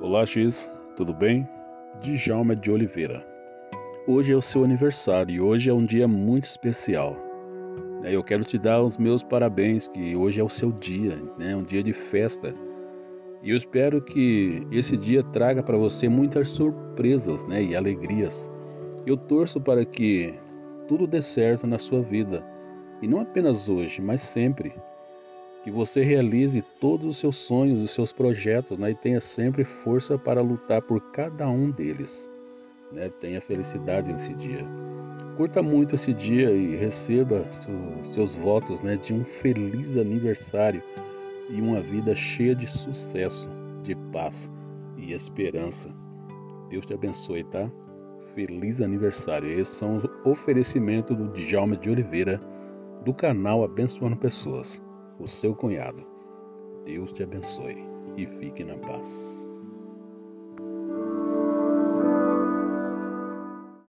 Olá, X, tudo bem? Djalma de Oliveira. Hoje é o seu aniversário e hoje é um dia muito especial. Né? Eu quero te dar os meus parabéns, que hoje é o seu dia, né? um dia de festa. E eu espero que esse dia traga para você muitas surpresas né? e alegrias. Eu torço para que tudo dê certo na sua vida, e não apenas hoje, mas sempre que você realize todos os seus sonhos e seus projetos né, e tenha sempre força para lutar por cada um deles. Né? Tenha felicidade nesse dia. Curta muito esse dia e receba seus votos né, de um feliz aniversário e uma vida cheia de sucesso, de paz e esperança. Deus te abençoe, tá? Feliz aniversário. Esses são os oferecimentos do Djalma de Oliveira do canal Abençoando Pessoas o seu cunhado. Deus te abençoe e fique na paz.